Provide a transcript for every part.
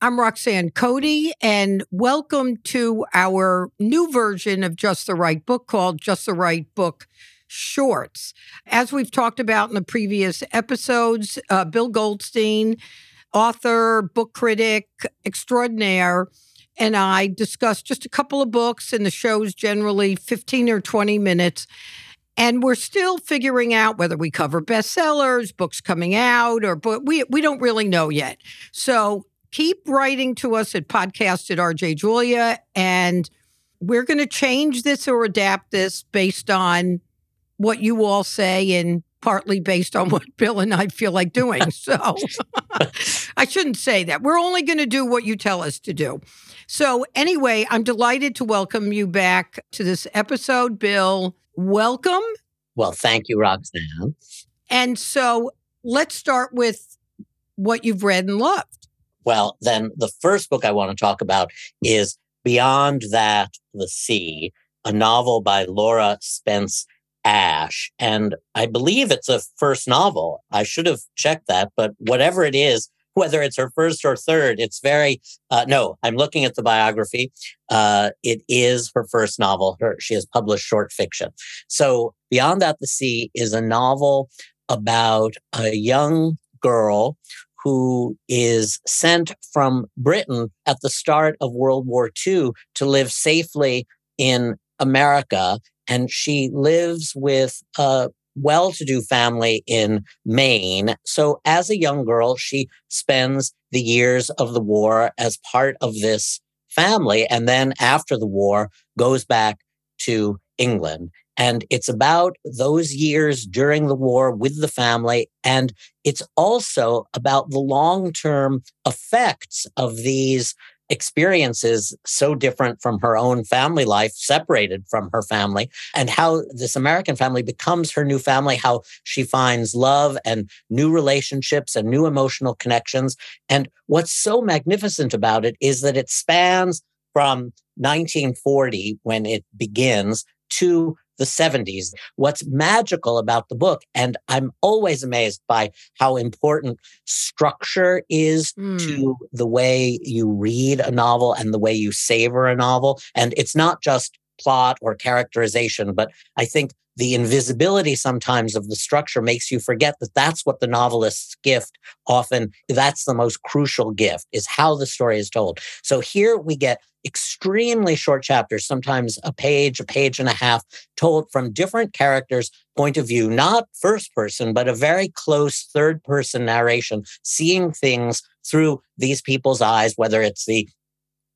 I'm Roxanne Cody, and welcome to our new version of Just the Right Book called Just the Right Book Shorts. As we've talked about in the previous episodes, uh, Bill Goldstein, author, book critic extraordinaire, and I discussed just a couple of books, and the show's generally 15 or 20 minutes. And we're still figuring out whether we cover bestsellers, books coming out, or but we we don't really know yet. So keep writing to us at podcast at RJ Julia, and we're going to change this or adapt this based on what you all say and partly based on what Bill and I feel like doing. So I shouldn't say that. We're only going to do what you tell us to do. So, anyway, I'm delighted to welcome you back to this episode, Bill. Welcome. Well, thank you, Roxanne. And so let's start with what you've read and loved. Well, then the first book I want to talk about is Beyond That, the Sea, a novel by Laura Spence Ash. And I believe it's a first novel. I should have checked that, but whatever it is, whether it's her first or third, it's very, uh, no, I'm looking at the biography. Uh, it is her first novel. Her, she has published short fiction. So Beyond That, the Sea is a novel about a young girl who is sent from Britain at the start of World War II to live safely in America. And she lives with a well to do family in Maine. So, as a young girl, she spends the years of the war as part of this family. And then after the war, goes back to England. And it's about those years during the war with the family. And it's also about the long term effects of these experiences so different from her own family life, separated from her family, and how this American family becomes her new family, how she finds love and new relationships and new emotional connections. And what's so magnificent about it is that it spans from 1940, when it begins, to the 70s. What's magical about the book, and I'm always amazed by how important structure is mm. to the way you read a novel and the way you savor a novel. And it's not just plot or characterization, but I think the invisibility sometimes of the structure makes you forget that that's what the novelist's gift often that's the most crucial gift is how the story is told. So here we get extremely short chapters sometimes a page a page and a half told from different characters point of view not first person but a very close third person narration seeing things through these people's eyes whether it's the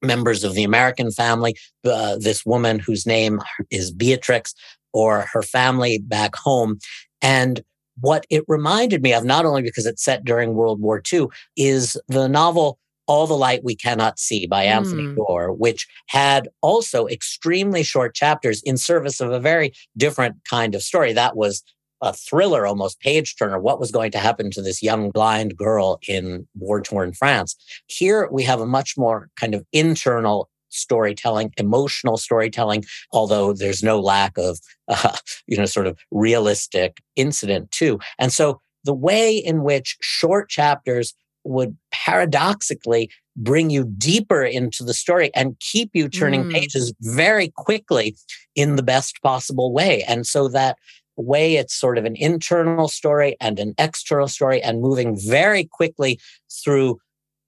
members of the American family, uh, this woman whose name is Beatrix, or her family back home. And what it reminded me of, not only because it's set during World War II, is the novel All the Light We Cannot See by Anthony mm. Doerr, which had also extremely short chapters in service of a very different kind of story. That was a thriller, almost page turner. What was going to happen to this young blind girl in war torn France? Here we have a much more kind of internal storytelling, emotional storytelling, although there's no lack of, uh, you know, sort of realistic incident too. And so the way in which short chapters would paradoxically bring you deeper into the story and keep you turning mm. pages very quickly in the best possible way. And so that way it's sort of an internal story and an external story and moving very quickly through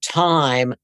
time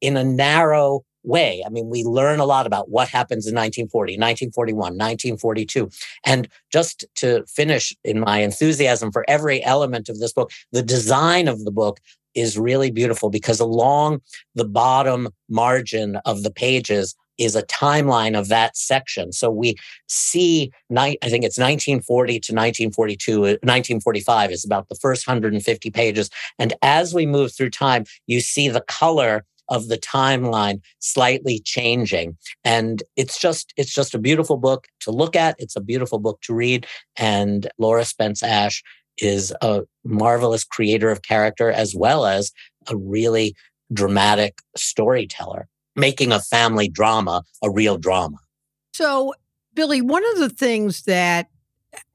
in a narrow way. I mean, we learn a lot about what happens in 1940, 1941, 1942. And just to finish in my enthusiasm for every element of this book, the design of the book is really beautiful because along the bottom margin of the pages is a timeline of that section. So we see, I think it's 1940 to 1942, 1945 uh, is about the first 150 pages. And as we move through time, you see the color of the timeline slightly changing. And it's just, it's just a beautiful book to look at. It's a beautiful book to read. And Laura Spence Ash is a marvelous creator of character as well as a really dramatic storyteller, making a family drama a real drama. So, Billy, one of the things that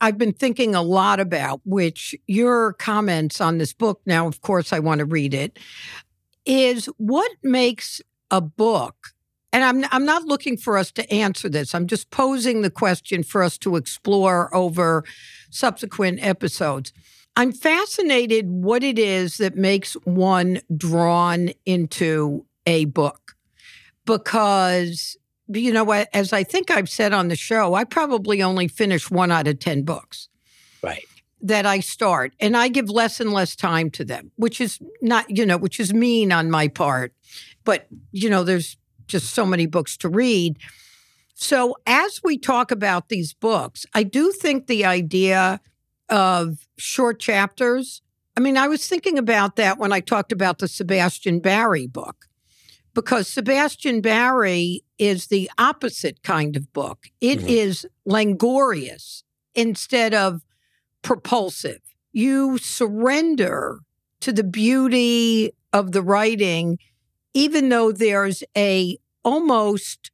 I've been thinking a lot about, which your comments on this book, now, of course, I want to read it, is what makes a book, and I'm, I'm not looking for us to answer this, I'm just posing the question for us to explore over subsequent episodes. I'm fascinated what it is that makes one drawn into a book because you know as I think I've said on the show, I probably only finish one out of 10 books. That I start and I give less and less time to them, which is not, you know, which is mean on my part. But, you know, there's just so many books to read. So as we talk about these books, I do think the idea of short chapters. I mean, I was thinking about that when I talked about the Sebastian Barry book, because Sebastian Barry is the opposite kind of book. It mm-hmm. is languorous instead of propulsive. You surrender to the beauty of the writing, even though there's a almost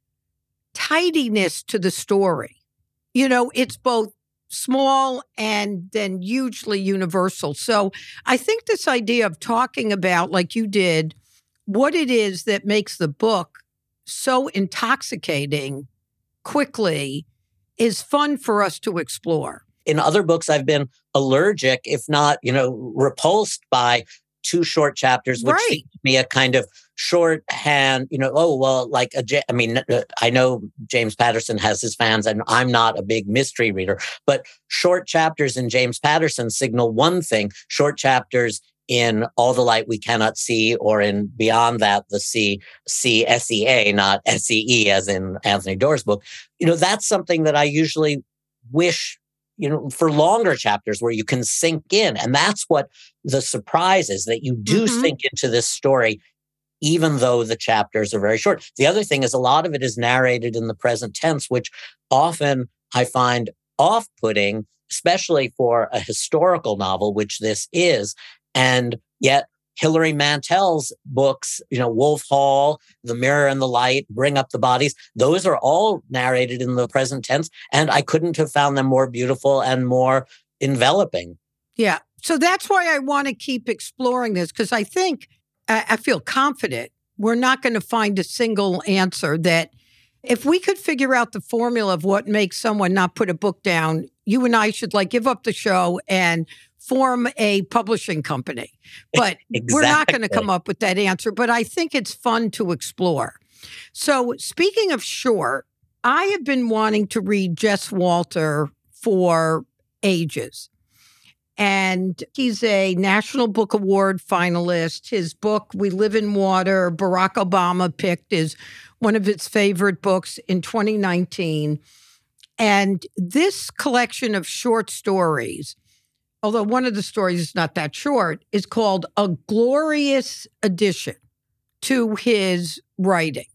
tidiness to the story. You know, it's both small and then hugely universal. So I think this idea of talking about, like you did, what it is that makes the book so intoxicating quickly is fun for us to explore. In other books, I've been allergic, if not, you know, repulsed by two short chapters, which right. seems to me a kind of shorthand, you know, oh, well, like, a, I mean, uh, I know James Patterson has his fans, and I'm not a big mystery reader, but short chapters in James Patterson signal one thing. Short chapters in All the Light We Cannot See, or in Beyond That, the C, C S E A, not S E E, as in Anthony Doerr's book. You know, that's something that I usually wish you know, for longer chapters where you can sink in. And that's what the surprise is that you do mm-hmm. sink into this story, even though the chapters are very short. The other thing is a lot of it is narrated in the present tense, which often I find off putting, especially for a historical novel, which this is. And yet Hilary Mantel's books, you know, Wolf Hall, The Mirror and the Light, Bring Up the Bodies, those are all narrated in the present tense. And I couldn't have found them more beautiful and more enveloping. Yeah. So that's why I want to keep exploring this because I think I feel confident we're not going to find a single answer that if we could figure out the formula of what makes someone not put a book down, you and I should like give up the show and form a publishing company. But exactly. we're not going to come up with that answer. But I think it's fun to explore. So, speaking of short, I have been wanting to read Jess Walter for ages. And he's a National Book Award finalist. His book, We Live in Water, Barack Obama picked as one of his favorite books in 2019. And this collection of short stories although one of the stories is not that short, is called A Glorious Addition to his writing.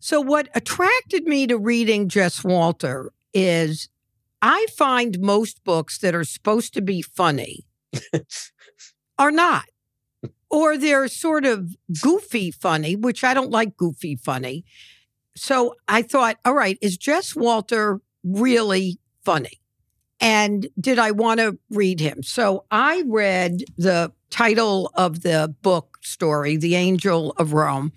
So, what attracted me to reading Jess Walter is I find most books that are supposed to be funny are not. Or they're sort of goofy funny, which I don't like goofy funny. So I thought, all right, is Jess Walter really funny? And did I want to read him? So I read the title of the book story, The Angel of Rome.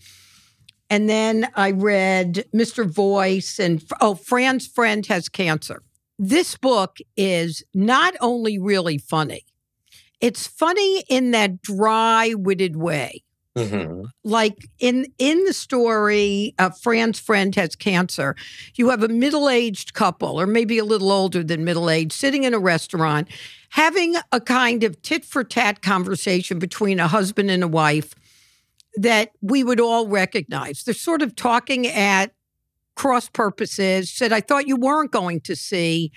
And then I read Mr. Voice and, oh, Fran's friend has cancer. This book is not only really funny, it's funny in that dry witted way. Mm-hmm. Like in in the story, uh, Fran's friend has cancer. You have a middle aged couple, or maybe a little older than middle aged, sitting in a restaurant, having a kind of tit for tat conversation between a husband and a wife that we would all recognize. They're sort of talking at cross purposes. Said, "I thought you weren't going to see."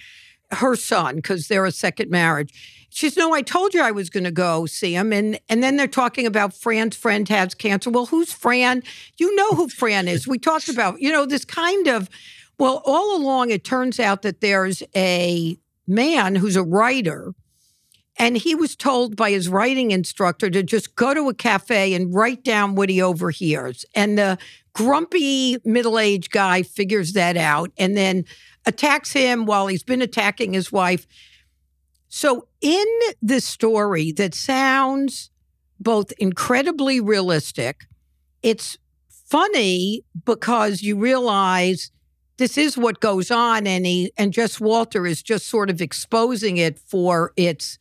Her son because they're a second marriage. She says, "No, I told you I was going to go see him." And and then they're talking about Fran's friend has cancer. Well, who's Fran? You know who Fran is. We talked about you know this kind of. Well, all along it turns out that there's a man who's a writer, and he was told by his writing instructor to just go to a cafe and write down what he overhears. And the grumpy middle aged guy figures that out and then attacks him while he's been attacking his wife. So, in this story that sounds both incredibly realistic, it's funny because you realize this is what goes on and he and Jess Walter is just sort of exposing it for its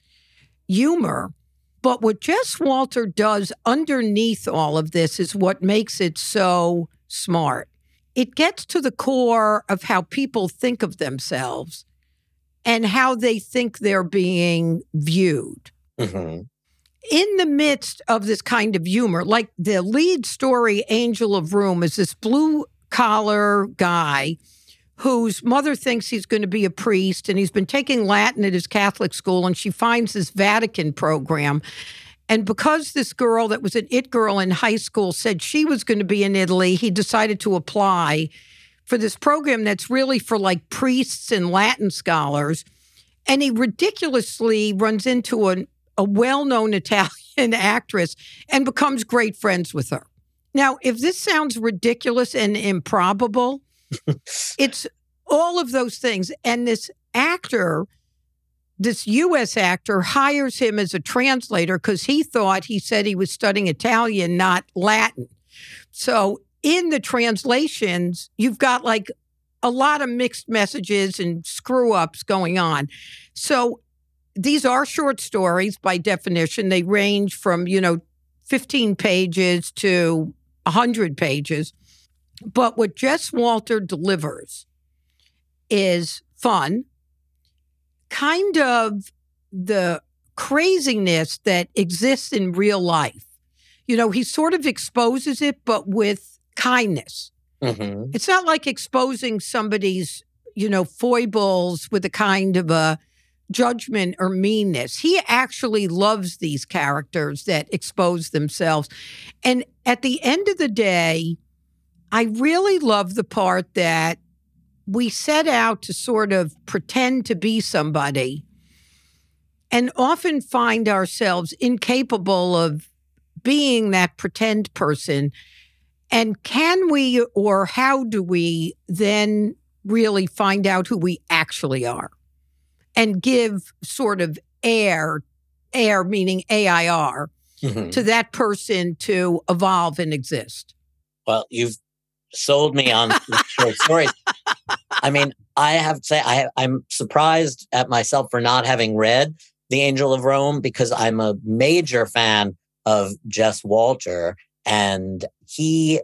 humor. But what Jess Walter does underneath all of this is what makes it so smart. It gets to the core of how people think of themselves and how they think they're being viewed. Mm-hmm. In the midst of this kind of humor, like the lead story, Angel of Rome, is this blue collar guy whose mother thinks he's going to be a priest and he's been taking Latin at his Catholic school and she finds this Vatican program. And because this girl that was an it girl in high school said she was going to be in Italy, he decided to apply for this program that's really for like priests and Latin scholars. And he ridiculously runs into a, a well known Italian actress and becomes great friends with her. Now, if this sounds ridiculous and improbable, it's all of those things. And this actor, this US actor, hires him as a translator because he thought he said he was studying Italian, not Latin. So in the translations, you've got like a lot of mixed messages and screw ups going on. So these are short stories by definition. They range from, you know, 15 pages to 100 pages. But what Jess Walter delivers is fun, kind of the craziness that exists in real life. You know, he sort of exposes it, but with kindness. Mm-hmm. It's not like exposing somebody's, you know, foibles with a kind of a judgment or meanness. He actually loves these characters that expose themselves. And at the end of the day, I really love the part that we set out to sort of pretend to be somebody and often find ourselves incapable of being that pretend person. And can we or how do we then really find out who we actually are and give sort of air, air meaning AIR, Mm-hmm. to that person to evolve and exist? Well, you've sold me on short stories. I mean, I have to say, I, I'm surprised at myself for not having read The Angel of Rome because I'm a major fan of Jess Walter, and he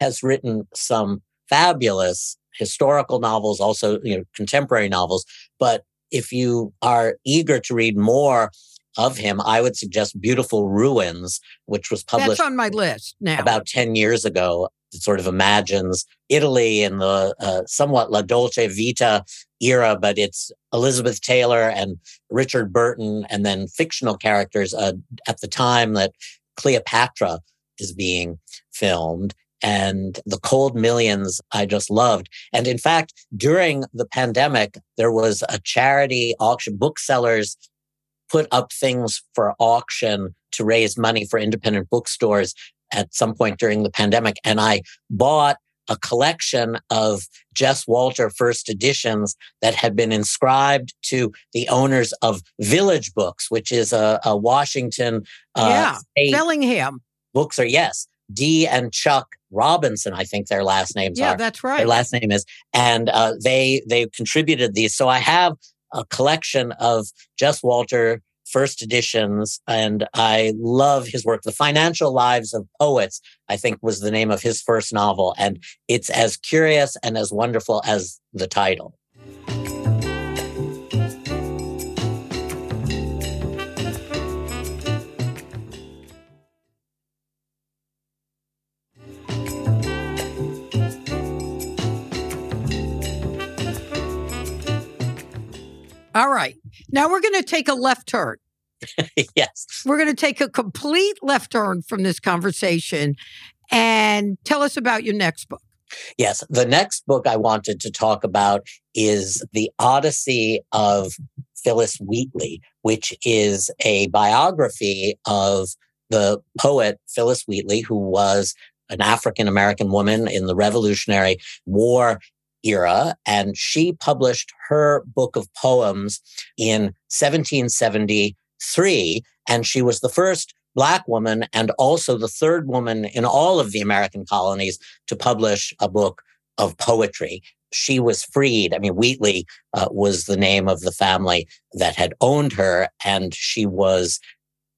has written some fabulous historical novels, also you know contemporary novels. But if you are eager to read more of him, I would suggest Beautiful Ruins, which was published That's on my list now. about 10 years ago. It sort of imagines Italy in the uh, somewhat La Dolce Vita era, but it's Elizabeth Taylor and Richard Burton, and then fictional characters uh, at the time that Cleopatra is being filmed. And the Cold Millions, I just loved. And in fact, during the pandemic, there was a charity auction, booksellers put up things for auction to raise money for independent bookstores at some point during the pandemic. And I bought a collection of Jess Walter first editions that had been inscribed to the owners of Village Books, which is a, a Washington uh, yeah, Bellingham. books are yes, Dee and Chuck Robinson, I think their last names Yeah, are that's right. their last name is, and uh, they they contributed these. So I have a collection of Jess Walter first editions, and I love his work. The Financial Lives of Poets, I think, was the name of his first novel, and it's as curious and as wonderful as the title. All right. Now we're going to take a left turn. yes. We're going to take a complete left turn from this conversation and tell us about your next book. Yes. The next book I wanted to talk about is The Odyssey of Phillis Wheatley, which is a biography of the poet Phillis Wheatley, who was an African American woman in the Revolutionary War era. And she published her book of poems in 1773. And she was the first Black woman and also the third woman in all of the American colonies to publish a book of poetry. She was freed. I mean, Wheatley uh, was the name of the family that had owned her, and she was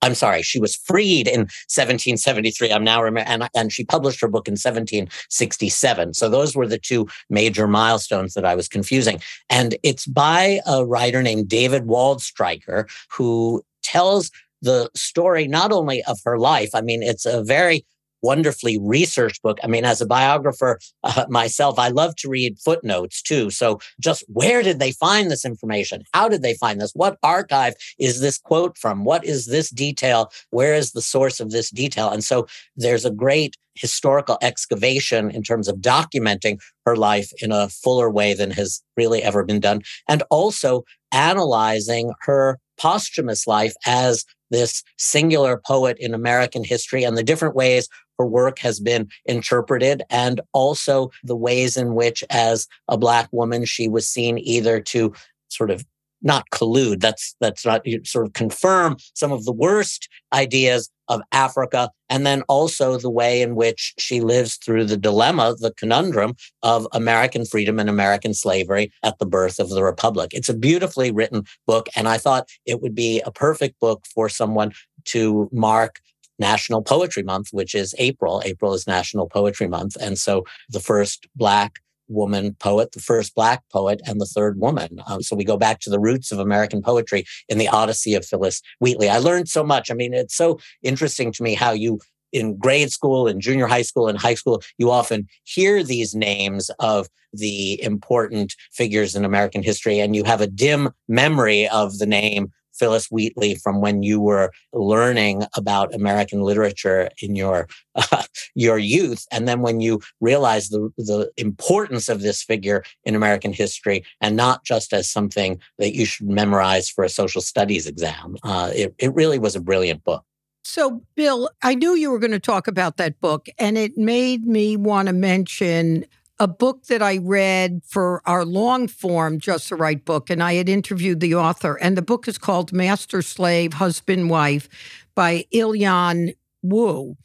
I'm sorry, she was freed in 1773. I'm now remember, and, and she published her book in 1767. So those were the two major milestones that I was confusing. And it's by a writer named David Waldstreicher who tells the story not only of her life. I mean, it's a very wonderfully researched book. I mean, as a biographer uh, myself, I love to read footnotes too. So just where did they find this information? How did they find this? What archive is this quote from? What is this detail? Where is the source of this detail? And so there's a great historical excavation in terms of documenting her life in a fuller way than has really ever been done. And also analyzing her posthumous life as this singular poet in American history and the different ways her work has been interpreted and also the ways in which as a black woman she was seen either to sort of not collude that's that's not sort of confirm some of the worst ideas of africa and then also the way in which she lives through the dilemma the conundrum of american freedom and american slavery at the birth of the republic. It's a beautifully written book and i thought it would be a perfect book for someone to mark National Poetry Month, which is April. April is National Poetry Month. And so the first Black woman poet, the first Black poet, and the third woman. Um, so we go back to the roots of American poetry in the Odyssey of Phillis Wheatley. I learned so much. I mean, it's so interesting to me how you in grade school and junior high school and high school, you often hear these names of the important figures in American history, and you have a dim memory of the name Phillis Wheatley from when you were learning about American literature in your uh, your youth, and then when you realized the the importance of this figure in American history, and not just as something that you should memorize for a social studies exam. Uh, it it really was a brilliant book. So, Bill, I knew you were going to talk about that book, and it made me want to mention a book that I read for our long form Just the Right book, and I had interviewed the author. And the book is called Master Slave, Husband, Wife by Ilyon Woo.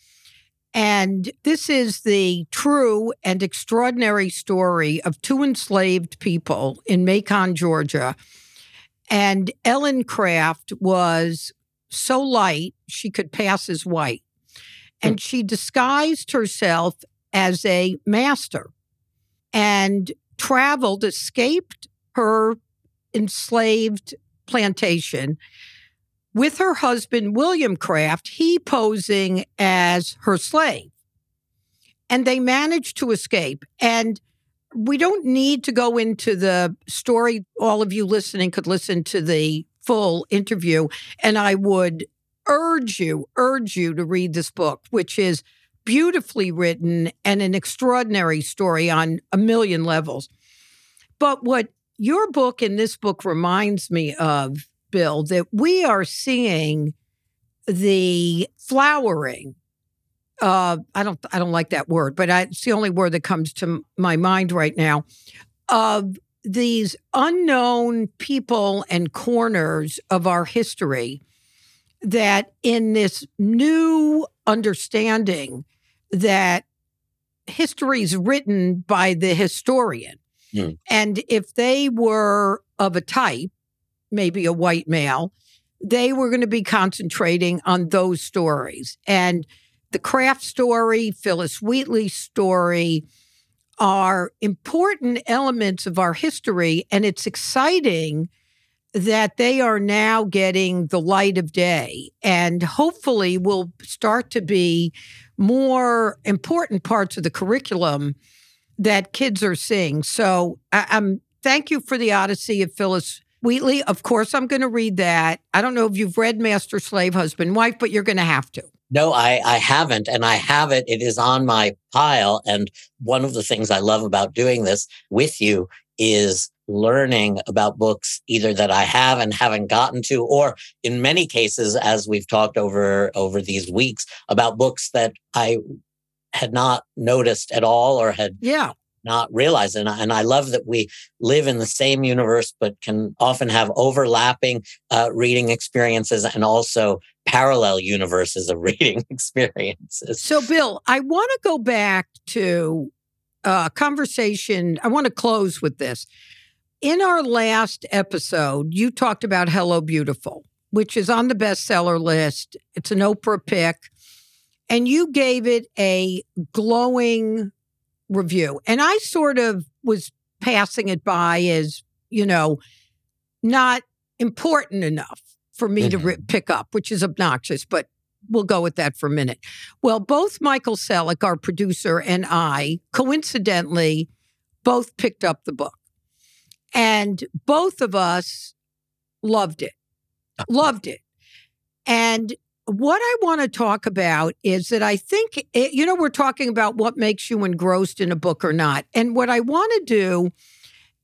And this is the true and extraordinary story of two enslaved people in Macon, Georgia. And Ellen Craft was so light she could pass as white. And hmm. she disguised herself as a master and traveled, escaped her enslaved plantation with her husband, William Craft, he posing as her slave. And they managed to escape. And we don't need to go into the story. All of you listening could listen to the full interview. And I would urge you, urge you to read this book, which is beautifully written and an extraordinary story on a million levels. But what your book and this book reminds me of, Bill, that we are seeing the flowering. Uh, I don't. I don't like that word, but I, it's the only word that comes to my mind right now. Of these unknown people and corners of our history that, in this new understanding that history is written by the historian. Mm. And if they were of a type, maybe a white male, they were going to be concentrating on those stories. And the Craft story, Phillis Wheatley story are important elements of our history. And it's exciting that they are now getting the light of day and hopefully will start to be more important parts of the curriculum that kids are seeing. So I, am thank you for the Odyssey of Phillis Wheatley, of course, I'm going to read that. I don't know if you've read Master Slave Husband Wife, but you're going to have to. No, I, I haven't. And I have it. It is on my pile. And one of the things I love about doing this with you is learning about books either that I have and haven't gotten to, or in many cases, as we've talked over over these weeks, about books that I had not noticed at all or had yeah not realized. And, and I love that we live in the same universe, but can often have overlapping uh, reading experiences and also parallel universes of reading experiences. So, Bill, I want to go back to a uh, conversation. I want to close with this. In our last episode, you talked about Hello Beautiful, which is on the bestseller list. It's an Oprah pick. And you gave it a glowing review. And I sort of was passing it by as, you know, not important enough for me mm-hmm. to re- pick up, which is obnoxious, but we'll go with that for a minute. Well, both Michael Selleck, our producer, and I, coincidentally, both picked up the book. And both of us loved it, loved it. And what I want to talk about is that I think, it, eh, you know, we're talking about what makes you engrossed in a book or not. And what I want to do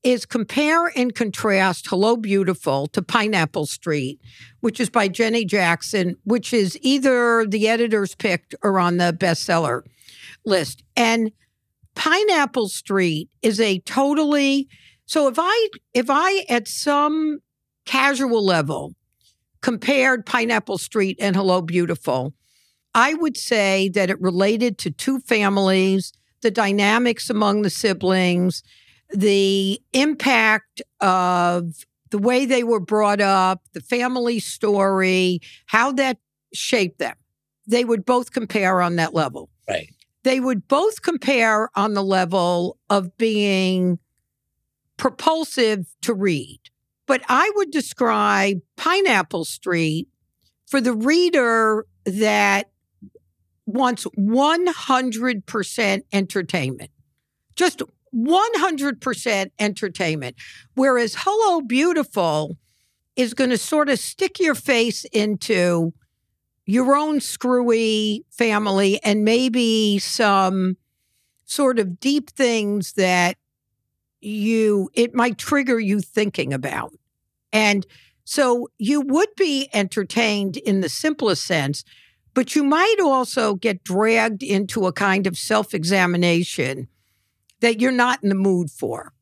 is compare and contrast Hello Beautiful to Pineapple Street, which is by Jenny Jackson, which is either the editor's picked or on the bestseller list. And Pineapple Street is a totally so if I if I at some casual level compared Pineapple Street and Hello Beautiful, I would say that it related to two families, the dynamics among the siblings, the impact of the way they were brought up, the family story, how that shaped them. They would both compare on that level. Right. They would both compare on the level of being propulsive to read. But I would describe Pineapple Street for the reader that wants 100% entertainment. Just 100% entertainment. Whereas Hello Beautiful is going to sort of stick your face into your own screwy family and maybe some sort of deep things that you it might trigger you thinking about. And so you would be entertained in the simplest sense, but you might also get dragged into a kind of self-examination that you're not in the mood for.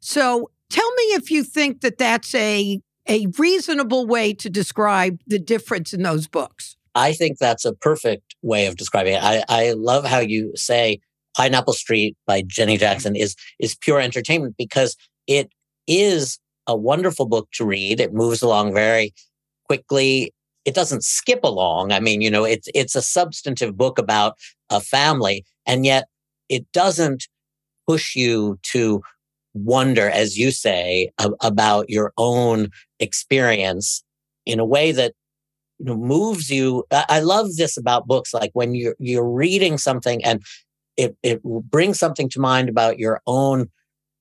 So tell me if you think that that's a a reasonable way to describe the difference in those books. I think that's a perfect way of describing it. I, I love how you say Pineapple Street by Jenny Jackson is is pure entertainment because it is a wonderful book to read. It moves along very quickly. It doesn't skip along. I mean, you know, it's it's a substantive book about a family, and yet it doesn't push you to wonder, as you say, a- about your own experience in a way that you know, moves you. I love this about books, like when you're you're reading something and it it brings something to mind about your own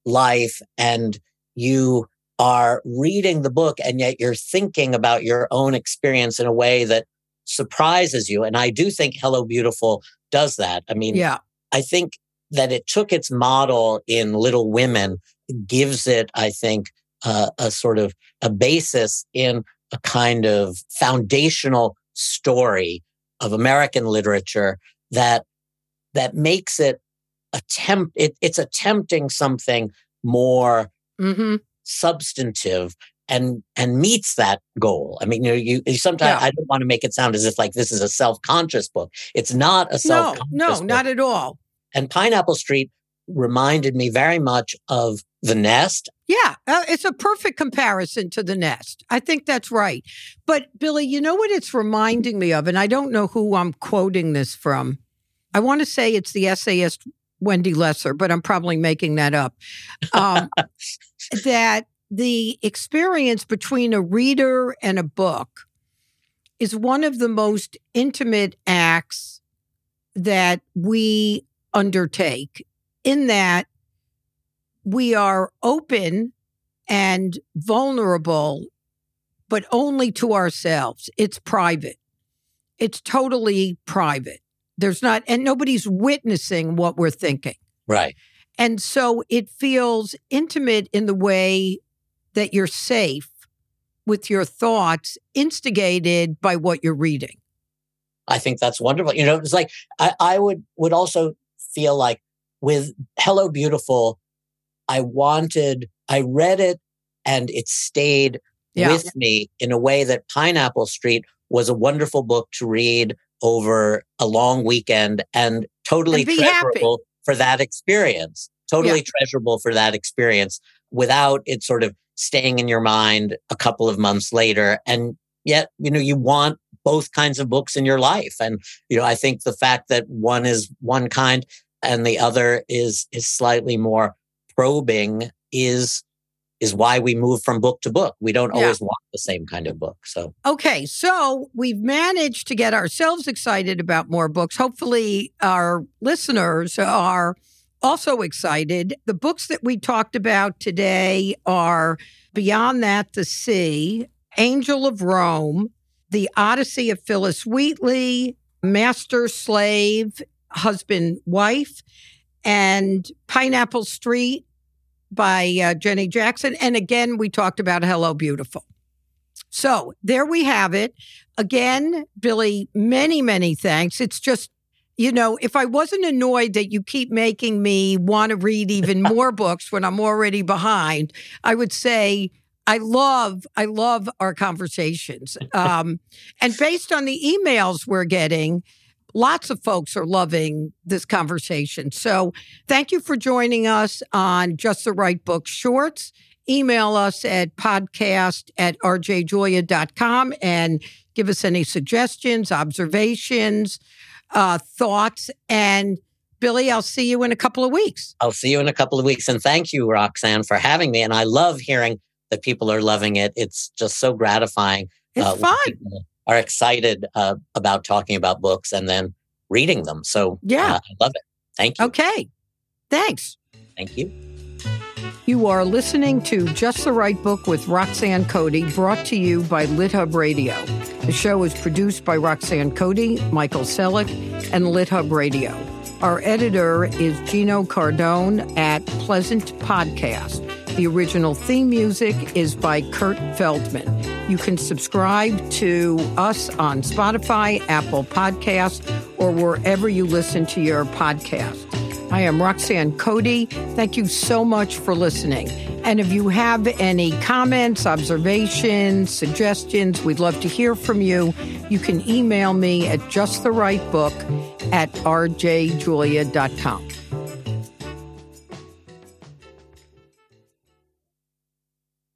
life, and you are reading the book, and yet you're thinking about your own experience in a way that surprises you. And I do think Hello Beautiful does that. I mean, yeah, I think that it took its model in Little Women, gives it, I think, uh, a sort of a basis in a kind of foundational story of American literature that that makes it attempt it, it's attempting something more mm-hmm. substantive and and meets that goal. I mean, you know, you, you sometimes yeah. I don't want to make it sound as if like this is a self-conscious book. It's not a self-conscious no, no, book. not at all. And Pineapple Street reminded me very much of The Nest. Yeah, uh, it's a perfect comparison to The Nest. I think that's right. But Billy, you know what it's reminding me of? And I don't know who I'm quoting this from. I want to say it's the essayist Wendy Lesser, but I'm probably making that up. Um, that the experience between a reader and a book is one of the most intimate acts that we undertake in that we are open and vulnerable, but only to ourselves. It's private. It's totally private. There's not, and nobody's witnessing what we're thinking. Right. And so it feels intimate in the way that you're safe with your thoughts, instigated by what you're reading. I think that's wonderful. You know, it's like I, I would would also feel like with Hello Beautiful, I wanted, I read it and it stayed yeah. with me in a way that Pineapple Street was a wonderful book to read over a long weekend and totally and treasurable happy. for that experience. Totally yeah. treasurable for that experience without it sort of staying in your mind a couple of months later. And yet, you know, you want both kinds of books in your life. And, you know, I think the fact that one is one kind and the other is is slightly more probing is is why we move from book to book. We don't yeah. always want the same kind of book. So, okay. So we've managed to get ourselves excited about more books. Hopefully, our listeners are also excited. The books that we talked about today are Beyond That, the Sea, Angel of Rome, The Odyssey of Phillis Wheatley, Master Slave, Husband Wife, and Pineapple Street by uh, Jenny Jackson. And again, we talked about Hello Beautiful. So there we have it. Again, Billy, many, many thanks. It's just, you know, if I wasn't annoyed that you keep making me want to read even more books when I'm already behind, I would say, I love, I love our conversations. Um, and based on the emails we're getting, lots of folks are loving this conversation. So thank you for joining us on Just the Right Book Shorts. Email us at podcast at rjjulia.com and give us any suggestions, observations, uh, thoughts. And Billy, I'll see you in a couple of weeks. I'll see you in a couple of weeks. And thank you, Roxanne, for having me. And I love hearing that people are loving it. It's just so gratifying. It's uh, fun are excited uh, about talking about books and then reading them. So yeah, uh, I love it. Thank you. Okay. Thanks. Thank you. You are listening to Just the Right Book with Roxanne Cody, brought to you by LitHub Radio. The show is produced by Roxanne Cody, Michael Selleck, and LitHub Radio. Our editor is Gino Cardone at Pleasant Podcast. The original theme music is by Kurt Feldman. You can subscribe to us on Spotify, Apple Podcasts, or wherever you listen to your podcast. I am Roxanne Cody. Thank you so much for listening. And if you have any comments, observations, suggestions, we'd love to hear from you. You can email me at justtherightbook at rjjulia.com.